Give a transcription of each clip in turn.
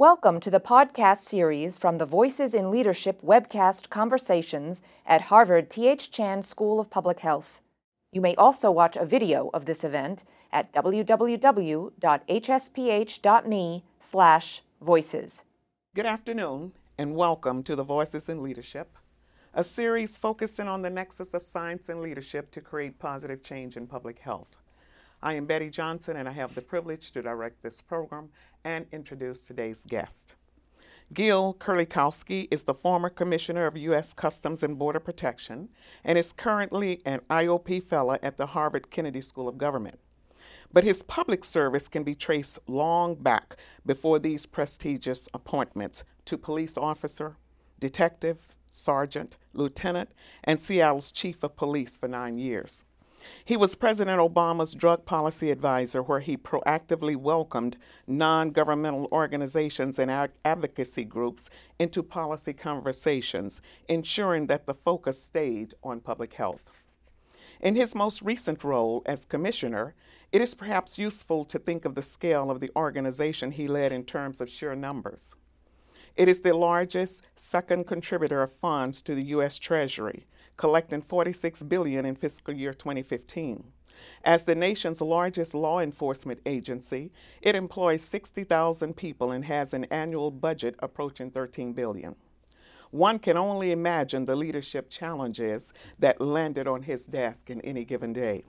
Welcome to the podcast series from the Voices in Leadership webcast conversations at Harvard T.H. Chan School of Public Health. You may also watch a video of this event at www.hsph.me/voices. Good afternoon and welcome to the Voices in Leadership, a series focusing on the nexus of science and leadership to create positive change in public health. I am Betty Johnson, and I have the privilege to direct this program and introduce today's guest. Gil Kerlikowske is the former Commissioner of U.S. Customs and Border Protection and is currently an IOP Fellow at the Harvard Kennedy School of Government. But his public service can be traced long back before these prestigious appointments to police officer, detective, sergeant, lieutenant, and Seattle's chief of police for nine years. He was President Obama's drug policy advisor, where he proactively welcomed non governmental organizations and advocacy groups into policy conversations, ensuring that the focus stayed on public health. In his most recent role as commissioner, it is perhaps useful to think of the scale of the organization he led in terms of sheer numbers. It is the largest second contributor of funds to the U.S. Treasury, collecting 46 billion in fiscal year 2015. As the nation's largest law enforcement agency, it employs 60,000 people and has an annual budget approaching 13 billion. One can only imagine the leadership challenges that landed on his desk in any given day.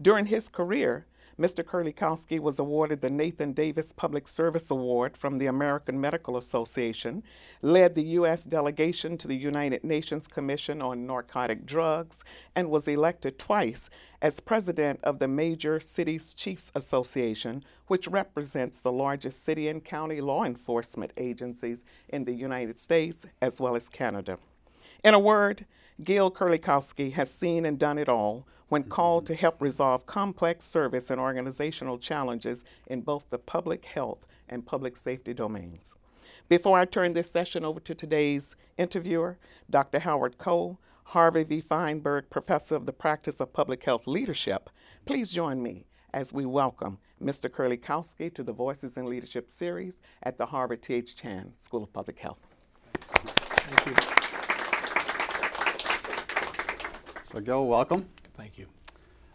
During his career, Mr. Kerlikowske was awarded the Nathan Davis Public Service Award from the American Medical Association, led the U.S. delegation to the United Nations Commission on Narcotic Drugs, and was elected twice as president of the Major Cities Chiefs Association, which represents the largest city and county law enforcement agencies in the United States as well as Canada. In a word, Gil Kerlikowske has seen and done it all when mm-hmm. called to help resolve complex service and organizational challenges in both the public health and public safety domains. Before I turn this session over to today's interviewer, Dr. Howard Koh, Harvey V. Fineberg Professor of the Practice of Public Health Leadership, please join me as we welcome Mr. Kerlikowske to the Voices in Leadership series at the Harvard T.H. Chan School of Public Health. Thank you. So, Gil, welcome. Thank you.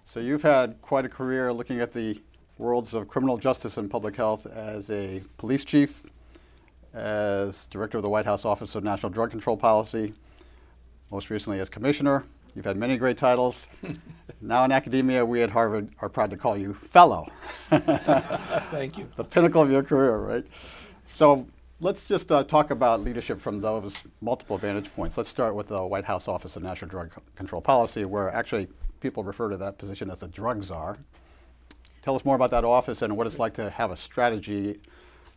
So you've had quite a career looking at the worlds of criminal justice and public health as a police chief, as director of the White House Office of National Drug Control Policy, most recently as commissioner. You've had many great titles. now in academia, we at Harvard are proud to call you fellow. Thank you. The pinnacle of your career, right? So let's just uh, talk about leadership from those multiple vantage points. Let's start with the White House Office of National Drug Control Policy, where actually people refer to that position as the drug czar. Tell us more about that office and what it's like to have a strategy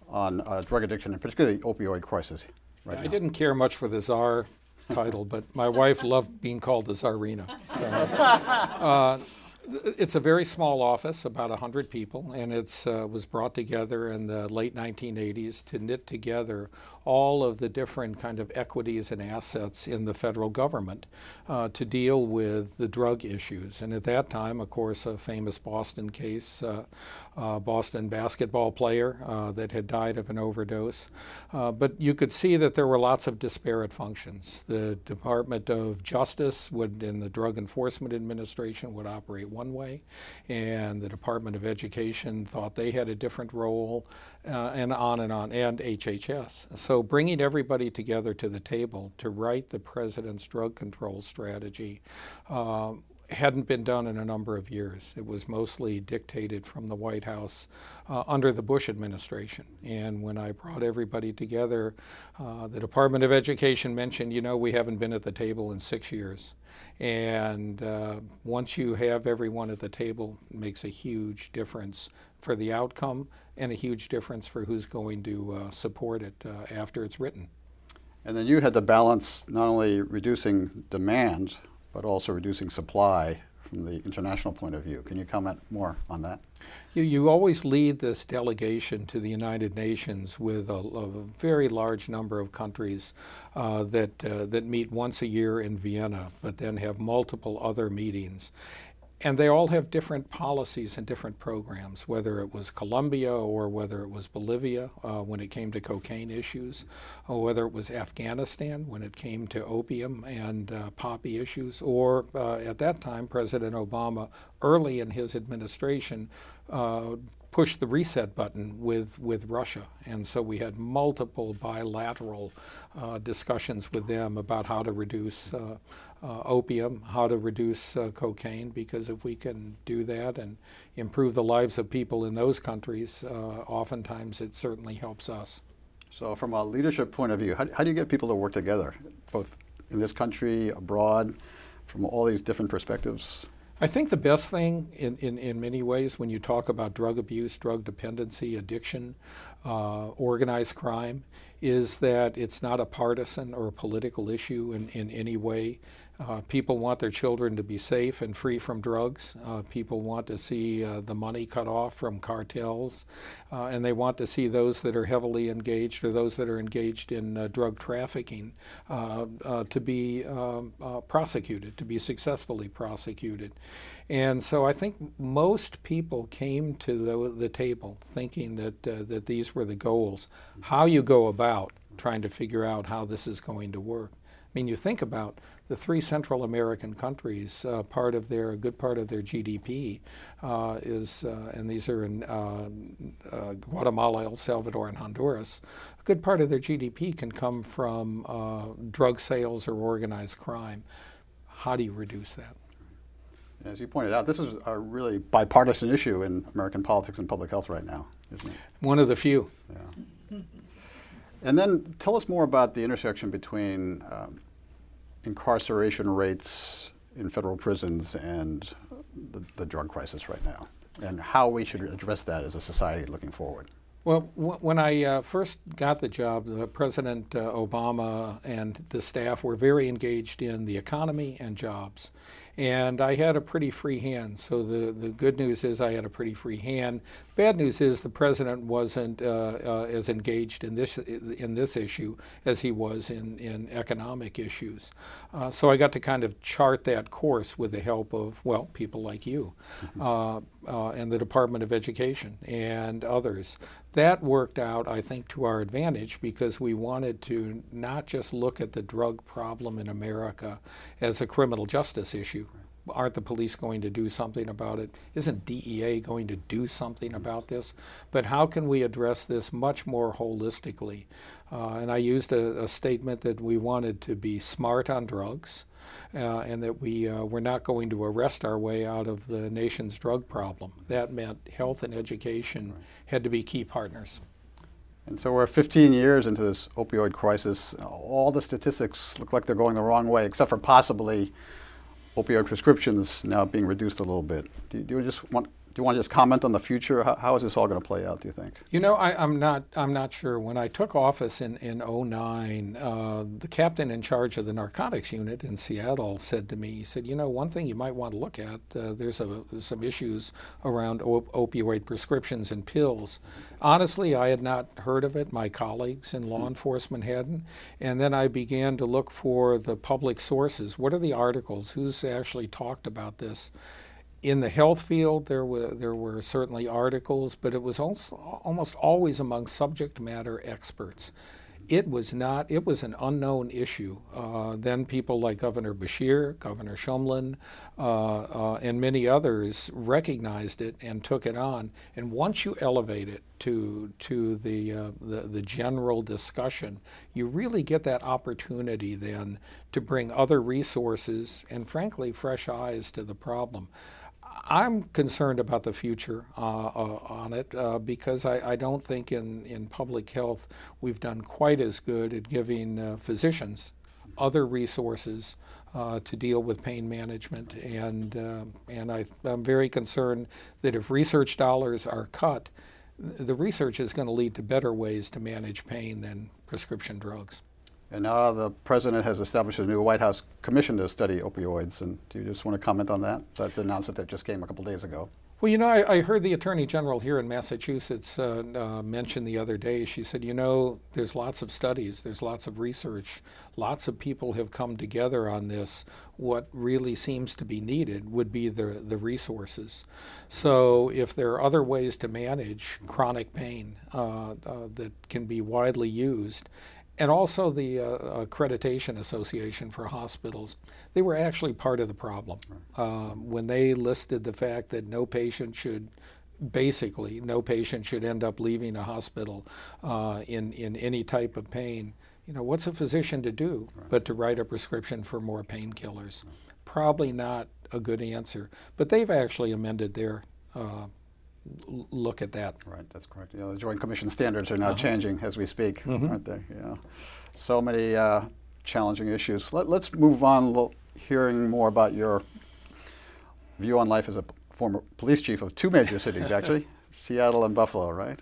on uh, drug addiction and particularly the opioid crisis. Right I didn't care much for the czar title, but my wife loved being called the czarina. So, uh, it's a very small office, about 100 people, and it uh, was brought together in the late 1980s to knit together all of the different kind of equities and assets in the federal government uh, to deal with the drug issues. And at that time, of course, a famous Boston case, uh, uh Boston basketball player uh, that had died of an overdose. Uh, but you could see that there were lots of disparate functions. The Department of Justice would, in the Drug Enforcement Administration, would operate one way, and the Department of Education thought they had a different role, uh, and on and on, and HHS. So bringing everybody together to the table to write the president's drug control strategy. Uh, hadn't been done in a number of years. It was mostly dictated from the White House uh, under the Bush administration. And when I brought everybody together, uh, the Department of Education mentioned, you know, we haven't been at the table in six years. And uh, once you have everyone at the table, it makes a huge difference for the outcome and a huge difference for who's going to uh, support it uh, after it's written. And then you had to balance not only reducing demand but also reducing supply from the international point of view. Can you comment more on that? You, you always lead this delegation to the United Nations with a, a very large number of countries uh, that, uh, that meet once a year in Vienna, but then have multiple other meetings. And they all have different policies and different programs, whether it was Colombia or whether it was Bolivia uh, when it came to cocaine issues, or whether it was Afghanistan when it came to opium and uh, poppy issues, or uh, at that time, President Obama, early in his administration, uh, pushed the reset button with, with Russia. And so we had multiple bilateral uh, discussions with them about how to reduce uh, uh, opium, how to reduce uh, cocaine, because if we can do that and improve the lives of people in those countries, oftentimes it certainly helps us. So, from a leadership point of view, how, how do you get people to work together, both in this country, abroad, from all these different perspectives? I think the best thing in, in, in many ways when you talk about drug abuse, drug dependency, addiction, uh, organized crime, is that it's not a partisan or a political issue in, in any way. Uh, people want their children to be safe and free from drugs. Uh, people want to see uh, the money cut off from cartels, uh, and they want to see those that are heavily engaged or those that are engaged in uh, drug trafficking uh, to be um, prosecuted, to be successfully prosecuted. And so I think most people came to the, the table thinking that, that these were the goals. How you go about trying to figure out how this is going to work. I mean, you think about the three Central American countries, uh, part of their, a good part of their GDP uh, is, uh, and these are in uh, uh, Guatemala, El Salvador, and Honduras, a good part of their GDP can come from uh, drug sales or organized crime. How do you reduce that? As you pointed out, this is a really bipartisan issue in American politics and public health right now, isn't it? One of the few. Yeah. And then tell us more about the intersection between um, incarceration rates in federal prisons and the, the, drug crisis right now, and how we should address that as a society looking forward. Well, w- when I uh, first got the job, uh, President uh, Obama and the staff were very engaged in the economy and jobs. And I had a pretty free hand. So the, the good news is I had a pretty free hand. Bad news is the president wasn't uh, uh, as engaged in this in this issue as he was in, in economic issues. Uh, so I got to kind of chart that course with the help of well people like you, mm-hmm. Uh, and the Department of Education and others. That worked out, I think, to our advantage because we wanted to not just look at the drug problem in America as a criminal justice issue aren't the police going to do something about it? Isn't DEA going to do something about this? But how can we address this much more holistically? Uh, and I used a, a, statement that we wanted to be smart on drugs. Uh, and that we uh, were not going to arrest our way out of the nation's drug problem. That meant health and education had to be key partners. And so we're 15 years into this opioid crisis. All the statistics look like they're going the wrong way, except for possibly opioid prescriptions now being reduced a little bit. Do you, do you just want do you want to just comment on the future? How, how is this all going to play out? Do you think? You know, I, am not. I'm not sure. When I took office in in 09, uh, the captain in charge of the narcotics unit in Seattle said to me, he said, "You know, one thing you might want to look at. Uh, there's a, some issues around op- opioid prescriptions and pills. Honestly, I had not heard of it. My colleagues in law enforcement hadn't. And then I began to look for the public sources. What are the articles? Who's actually talked about this?" In the health field, there were there were certainly articles, but it was also almost always among subject matter experts. It was not. It was an unknown issue. Uh, then people like Governor Beshear, Governor Shumlin, uh, uh, and many others recognized it and took it on. And once you elevate it to to the uh, the, the general discussion, you really get that opportunity then to bring other resources and, frankly, fresh eyes to the problem. I'm concerned about the future uh, uh, on it uh, because I, I, don't think in, in public health we've done quite as good at giving uh, physicians other resources uh, to deal with pain management. And, uh, and I, I'm very concerned that if research dollars are cut, the research is going to lead to better ways to manage pain than prescription drugs. And now the president has established a new White House commission to study opioids. And do you just want to comment on that? That's the announcement that just came a couple days ago. Well, you know, I, I, heard the Attorney General here in Massachusetts uh, uh, mention the other day. She said, you know, there's lots of studies, there's lots of research, lots of people have come together on this. What really seems to be needed would be the, the resources. So, if there are other ways to manage chronic pain uh, uh that can be widely used, and also the uh, Accreditation Association for Hospitals, they were actually part of the problem. Um, when they listed the fact that no patient should, basically, no patient should end up leaving a hospital uh, in, in any type of pain, you know, what's a physician to do right. but to write a prescription for more painkillers? Right. Probably not a good answer, but they've actually amended their uh, look at that. Right, that's correct. Yeah, the Joint Commission standards are now uh-huh. changing as we speak, mm-hmm. aren't they? Yeah. So many uh, challenging issues. Let, us move on, lo- hearing more about your view on life as a former police chief of two major cities, actually, Seattle and Buffalo, right?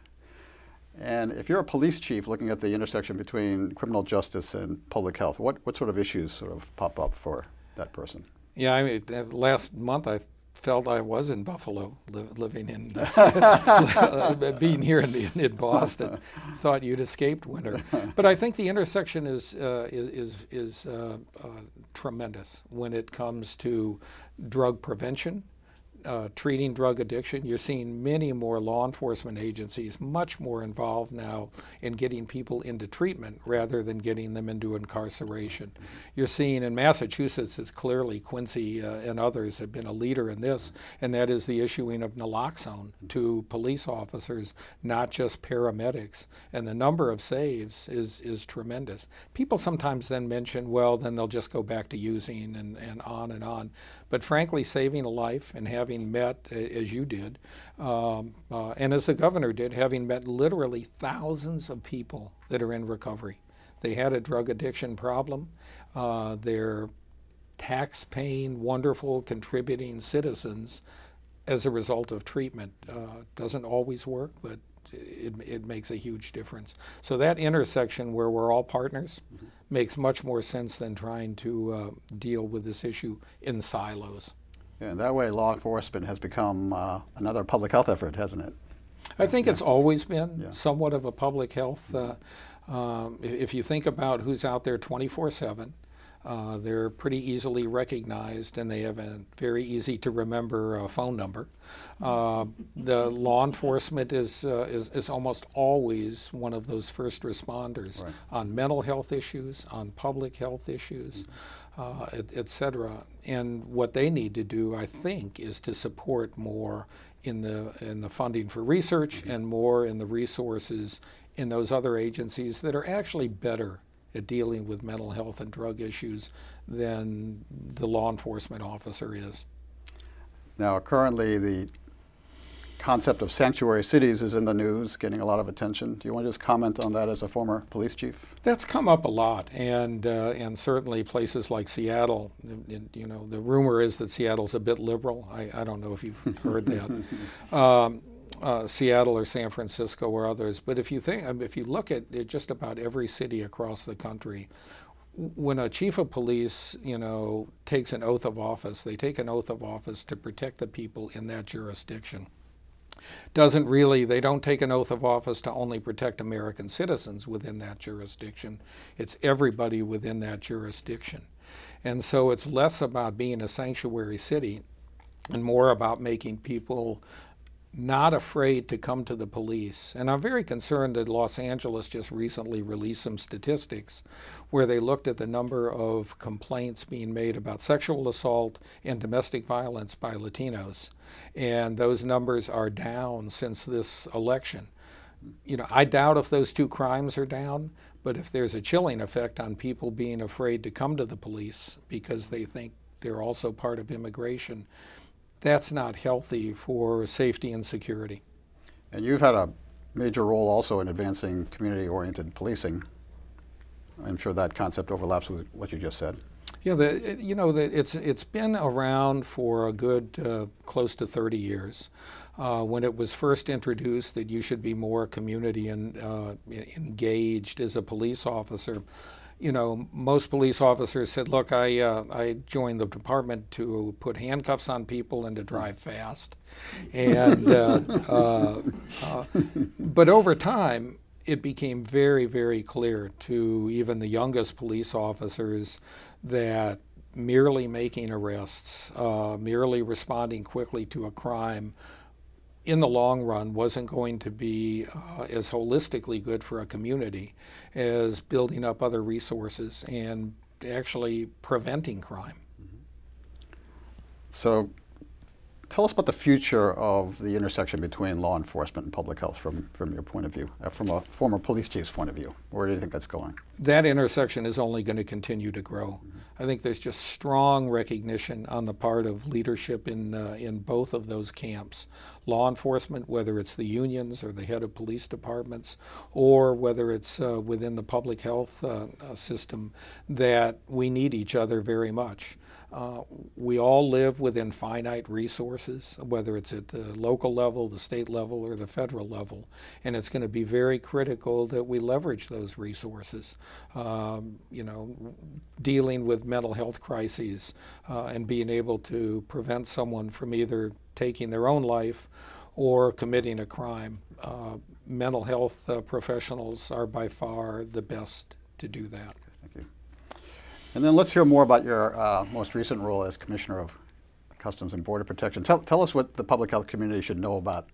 And if you're a police chief looking at the intersection between criminal justice and public health, what, what sort of issues sort of pop up for that person? Yeah, I mean, last month I felt I was in Buffalo, li- living in, uh, being here in, in, Boston. Thought you'd escaped winter, but I think the intersection is uh, is is, is uh, uh tremendous when it comes to drug prevention uh, treating drug addiction. You're seeing many more law enforcement agencies much more involved now in getting people into treatment rather than getting them into incarceration. You're seeing in Massachusetts, it's clearly Quincy uh, and others have been a leader in this, and that is the issuing of naloxone to police officers, not just paramedics. And the number of saves is, is tremendous. People sometimes then mention, well, then they'll just go back to using and, and on and on. But frankly, saving a life and having met, as you did, um, uh, and as the governor did, having met literally thousands of people that are in recovery. They had a drug addiction problem. Uh, they're tax paying, wonderful, contributing citizens as a result of treatment. Uh, doesn't always work, but it, it makes a huge difference. So that intersection where we're all partners mm-hmm. makes much more sense than trying to uh, deal with this issue in silos. Yeah, and that way law enforcement has become uh, another public health effort, hasn't it? I think yeah. it's always been yeah. somewhat of a public health. Uh, um, if you think about who's out there 24 7, uh, they're pretty easily recognized and they have a very easy to remember uh, phone number. Uh, the law enforcement is, uh, is, is, almost always one of those first responders right. on mental health issues, on public health issues, mm-hmm. Et, et cetera. And what they need to do, I think, is to support more in the, in the funding for research mm-hmm. and more in the resources in those other agencies that are actually better at dealing with mental health and drug issues than the law enforcement officer is. Now, currently, the concept of sanctuary cities is in the news, getting a lot of attention. Do you want to just comment on that as a former police chief? That's come up a lot, and uh, and certainly places like Seattle. You know, the rumor is that Seattle's a bit liberal. I, I don't know if you've heard that. Um, uh, Seattle or San Francisco or others. But if you think, um, if you look at just about every city across the country, when a chief of police, you know, takes an oath of office, they take an oath of office to protect the people in that jurisdiction. Doesn't really, they don't take an oath of office to only protect American citizens within that jurisdiction. It's everybody within that jurisdiction. And so it's less about being a sanctuary city and more about making people not afraid to come to the police. And I'm very concerned that Los Angeles just recently released some statistics where they looked at the number of complaints being made about sexual assault and domestic violence by Latinos. And those numbers are down since this election. You know, I doubt if those two crimes are down, but if there's a chilling effect on people being afraid to come to the police because they think they're also part of immigration, that's not healthy for safety and security. And you've had a major role also in advancing community oriented policing. I'm sure that concept overlaps with what you just said. Yeah, the, you know, the, it's, it's been around for a good uh, close to 30 years. Uh, when it was first introduced that you should be more community and, uh, engaged as a police officer, you know, most police officers said, "Look, I uh, I joined the department to put handcuffs on people and to drive fast," and uh, uh, uh, but over time, it became very, very clear to even the youngest police officers that merely making arrests, uh, merely responding quickly to a crime, in the long run wasn't going to be uh, as holistically good for a community as building up other resources and actually preventing crime. So, tell us about the future of the intersection between law enforcement and public health from, from your point of view, uh, from a former police chief's point of view. Where do you think that's going? That intersection is only going to continue to grow. Mm-hmm. I think there's just strong recognition on the part of leadership in, uh, in both of those camps. Law enforcement, whether it's the unions or the head of police departments, or whether it's uh, within the public health uh, uh system, that we need each other very much. Uh, we all live within finite resources, whether it's at the local level, the state level, or the federal level. And it's going to be very critical that we leverage those resources. Um, you know, dealing with mental health crises uh, and being able to prevent someone from either taking their own life or committing a crime. Uh, mental health uh, professionals are by far the best to do that. And then let's hear more about your uh, most recent role as Commissioner of Customs and Border Protection. Tell, tell us what the public health community should know about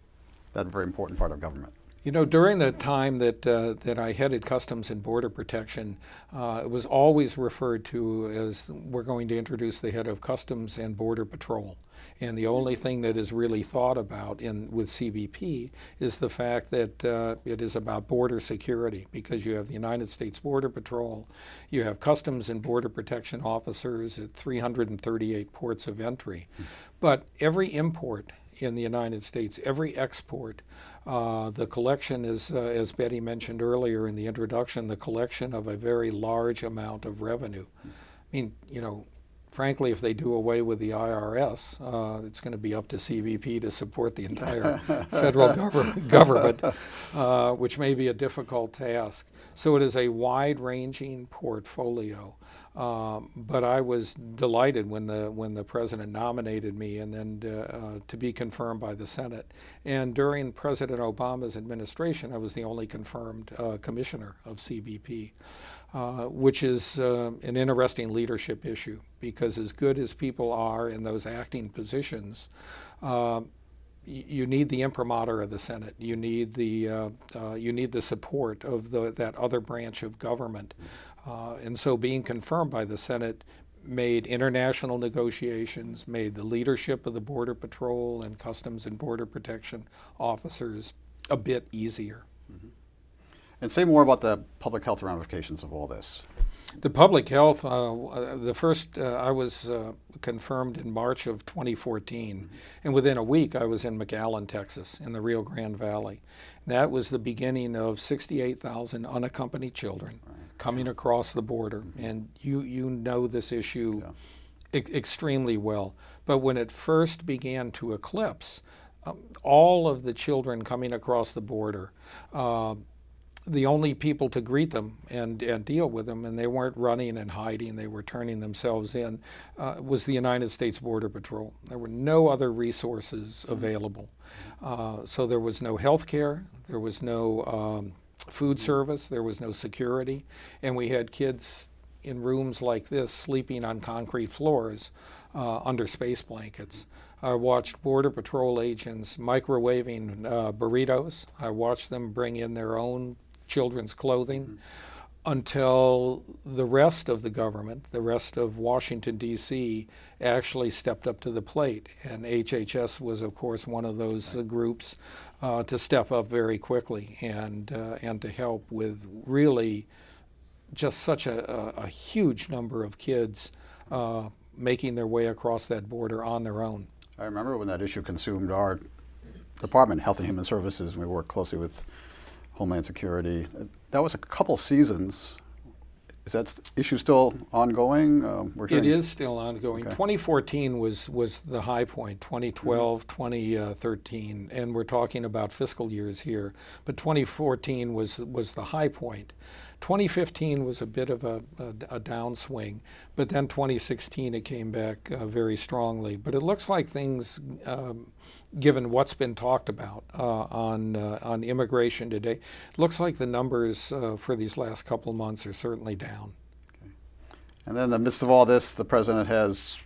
that very important part of government. You know, during the time that uh, that I headed Customs and Border Protection, uh, it was always referred to as we're going to introduce the head of Customs and Border Patrol. And the only thing that is really thought about in with CBP is the fact that uh, it is about border security because you have the United States Border Patrol, you have Customs and Border Protection officers at 338 ports of entry. But every import in the United States, every export, uh, the collection is, uh, as Betty mentioned earlier in the introduction, the collection of a very large amount of revenue. I mean, you know, frankly, if they do away with the IRS, uh, it's going to be up to CBP to support the entire federal gover- government, uh, which may be a difficult task. So it is a wide ranging portfolio. Um, but I was delighted when the when the president nominated me, and then uh, uh, to be confirmed by the Senate. And during President Obama's administration, I was the only confirmed uh, commissioner of CBP, uh, which is uh, an interesting leadership issue because as good as people are in those acting positions. Uh, you need the imprimatur of the Senate. You need the uh, uh, you need the support of the, that other branch of government. Uh, and so being confirmed by the Senate made international negotiations, made the leadership of the Border Patrol and Customs and Border Protection officers a bit easier. Mm-hmm. And say more about the public health ramifications of all this. The public health, uh, uh the first, uh, I was uh, confirmed in March of 2014. Mm-hmm. And within a week, I was in McAllen, Texas, in the Rio Grande Valley. That was the beginning of 68,000 unaccompanied children. Right coming across the border, and you you know this issue yeah. e- extremely well. But when it first began to eclipse, um, all of the children coming across the border. The only people to greet them and, and deal with them, and they weren't running and hiding, they were turning themselves in, uh, was the United States Border Patrol. There were no other resources available. Uh, so there was no health care, there was no um, food service, there was no security, and we had kids in rooms like this sleeping on concrete floors uh, under space blankets. I watched Border Patrol agents microwaving uh, burritos. I watched them bring in their own children's clothing. Mm-hmm until the rest of the government, the rest of Washington, D.C., actually stepped up to the plate. And HHS was, of course, one of those uh, groups uh, to step up very quickly and, uh, and to help with really just such a, a, a huge number of kids uh, making their way across that border on their own. I remember when that issue consumed our department, Health and Human Services, and we worked closely with Homeland Security. That was a couple seasons. Is that issue still ongoing? Um, we're It still ongoing. Okay. 2014 was was the high point. 2012, 2013, and we're talking about fiscal years here. But 2014 was was the high point. 2015 was a bit of a, a, a downswing, but then 2016 it came back uh, very strongly. But it looks like things. Um, Given what's been talked about uh, on uh, on immigration today, looks like the numbers uh, for these last couple of months are certainly down. And then in the midst of all this, the president has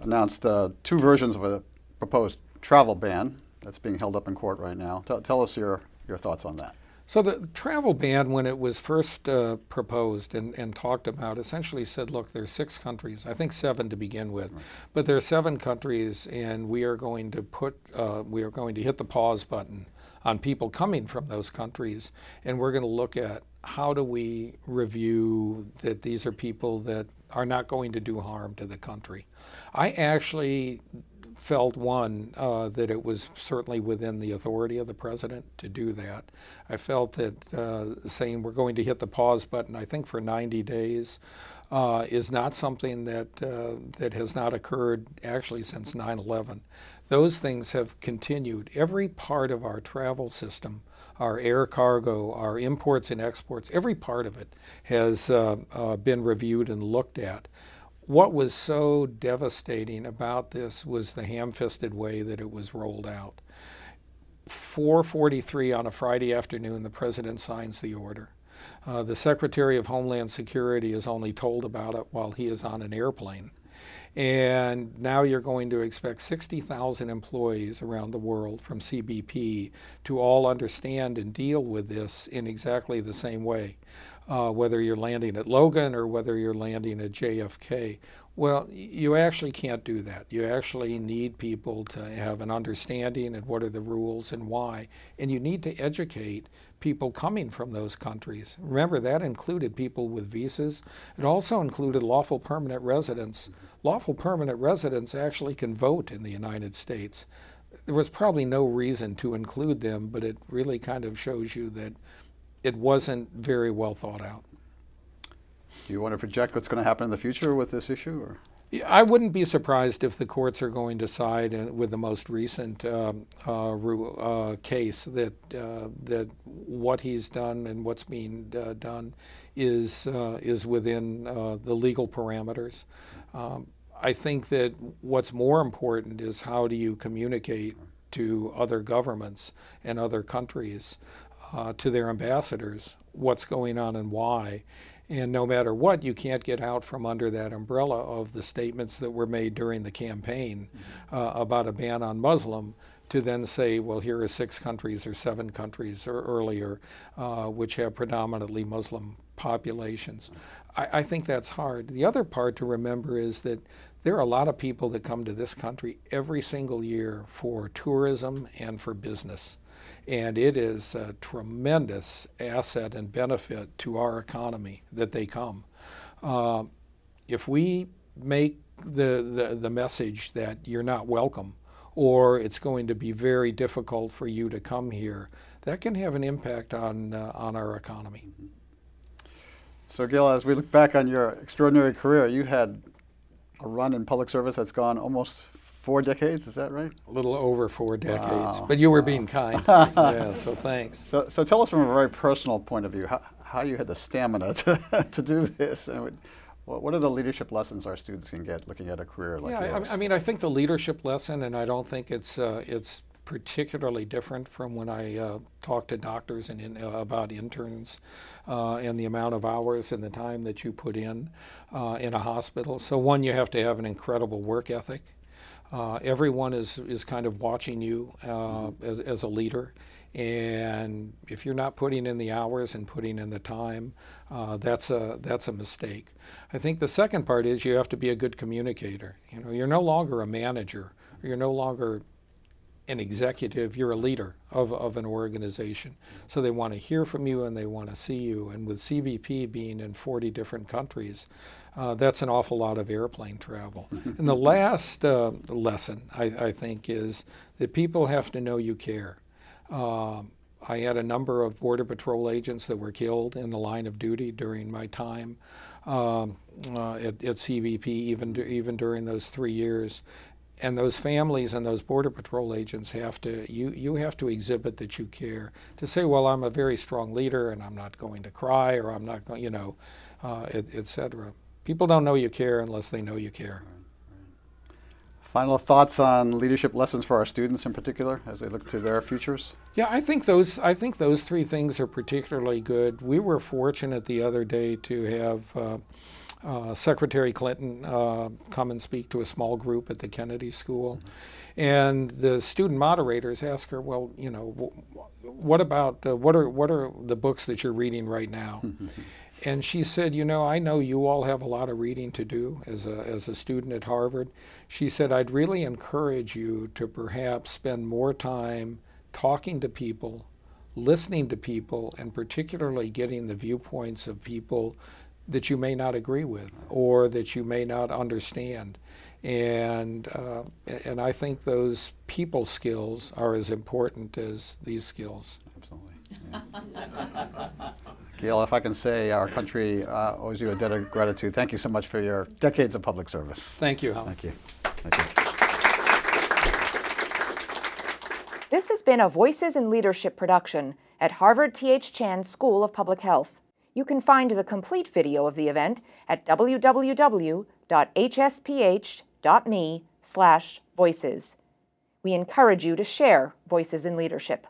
announced uh, two versions of a proposed travel ban that's being held up in court right now. Tell tell us your, your thoughts on that. So the travel ban, when it was first uh, proposed and, and talked about, essentially said, look, there's six countries, I think seven to begin with, but there are seven countries, and we are going to put, uh, we are going to hit the pause button on people coming from those countries, and we're going to look at how do we review that these are people that are not going to do harm to the country. I actually felt one uh, that it was certainly within the authority of the president to do that. I felt that uh, saying we're going to hit the pause button, I think for 90 days, uh, is not something that uh, that has not occurred actually since 9/11. Those things have continued. Every part of our travel system, our air cargo, our imports and exports, every part of it has uh, uh, been reviewed and looked at what was so devastating about this was the ham-fisted way that it was rolled out. 4:43 on a Friday afternoon, the president signs the order. Uh, the Secretary of Homeland Security is only told about it while he is on an airplane. And now you're going to expect 60,000 employees around the world from CBP to all understand and deal with this in exactly the same way, uh, whether you're landing at Logan or whether you're landing at JFK. Well, you actually can't do that. You actually need people to have an understanding and what are the rules and why. And you need to educate people coming from those countries. Remember, that included people with visas. It also included lawful permanent residents. Lawful permanent residents actually can vote in the United States. There was probably no reason to include them, but it really kind of shows you that it wasn't very well thought out. Do you want to project what's going to happen in the future with this issue? Or? I wouldn't be surprised if the courts are going to side with the most recent um, uh, uh, case that uh, that what he's done and what's being uh, done is uh, is within uh, the legal parameters. Um, I think that what's more important is how do you communicate to other governments and other countries, uh, to their ambassadors, what's going on and why. And no matter what, you can't get out from under that umbrella of the statements that were made during the campaign uh, about a ban on Muslim to then say, well, here are six countries or seven countries or earlier uh, which have predominantly Muslim populations. I, I think that's hard. The other part to remember is that there are a lot of people that come to this country every single year for tourism and for business. And it is a tremendous asset and benefit to our economy that they come. Uh, if we make the, the, the message that you're not welcome or it's going to be very difficult for you to come here, that can have an impact on, uh, on our economy. So, Gil, as we look back on your extraordinary career, you had a run in public service that's gone almost four decades. Is that right? A little over four decades, Wow. but you were being kind. yeah, so thanks. So, so tell us from a very personal point of view how, how you had the stamina to, to do this. And what- what what are the leadership lessons our students can get looking at a career like yeah, yours? I, I mean, I think the leadership lesson, and I don't think it's uh, it's particularly different from when I uh, talk to doctors and in, uh, about interns uh, and the amount of hours and the time that you put in uh, in a hospital. So one, you have to have an incredible work ethic. Uh, everyone is, is kind of watching you uh, as, as a leader. And if you're not putting in the hours and putting in the time, uh, that's a that's a mistake. I think the second part is you have to be a good communicator. You know, you're no longer a manager. You're no longer an executive. You're a leader of, of an organization. So they want to hear from you and they want to see you. And with CBP being in 40 different countries, uh, that's an awful lot of airplane travel. and the last uh, lesson, I, I think, is that people have to know you care. Um, I had a number of Border Patrol agents that were killed in the line of duty during my time um, uh, at, at, CBP, even, even during those three years. And those families and those Border Patrol agents have to, you, you have to exhibit that you care. To say, well, I'm a very strong leader and I'm not going to cry or I'm not going, you know, uh, et, cetera. People don't know you care unless they know you care. Final thoughts on leadership lessons for our students in particular as they look to their futures? Yeah, I think those I think those three things are particularly good. We were fortunate the other day to have uh, uh, Secretary Clinton uh, come and speak to a small group at the Kennedy School. And the student moderators ask her, "Well, you know, what about uh, what are what are the books that you're reading right now?" And she said, You know, I know you all have a lot of reading to do as a, as a student at Harvard. She said, I'd really encourage you to perhaps spend more time talking to people, listening to people, and particularly getting the viewpoints of people that you may not agree with or that you may not understand. And, uh, and I think those people skills are as important as these skills. Absolutely. Yeah. Gil, if I can say, our country uh, owes you a debt of gratitude. Thank you so much for your decades of public service. Thank you, Hal. Thank you. Thank you. This has been a Voices in Leadership production at Harvard T.H. Chan School of Public Health. You can find the complete video of the event at www.hsph.me/voices. We encourage you to share Voices in Leadership.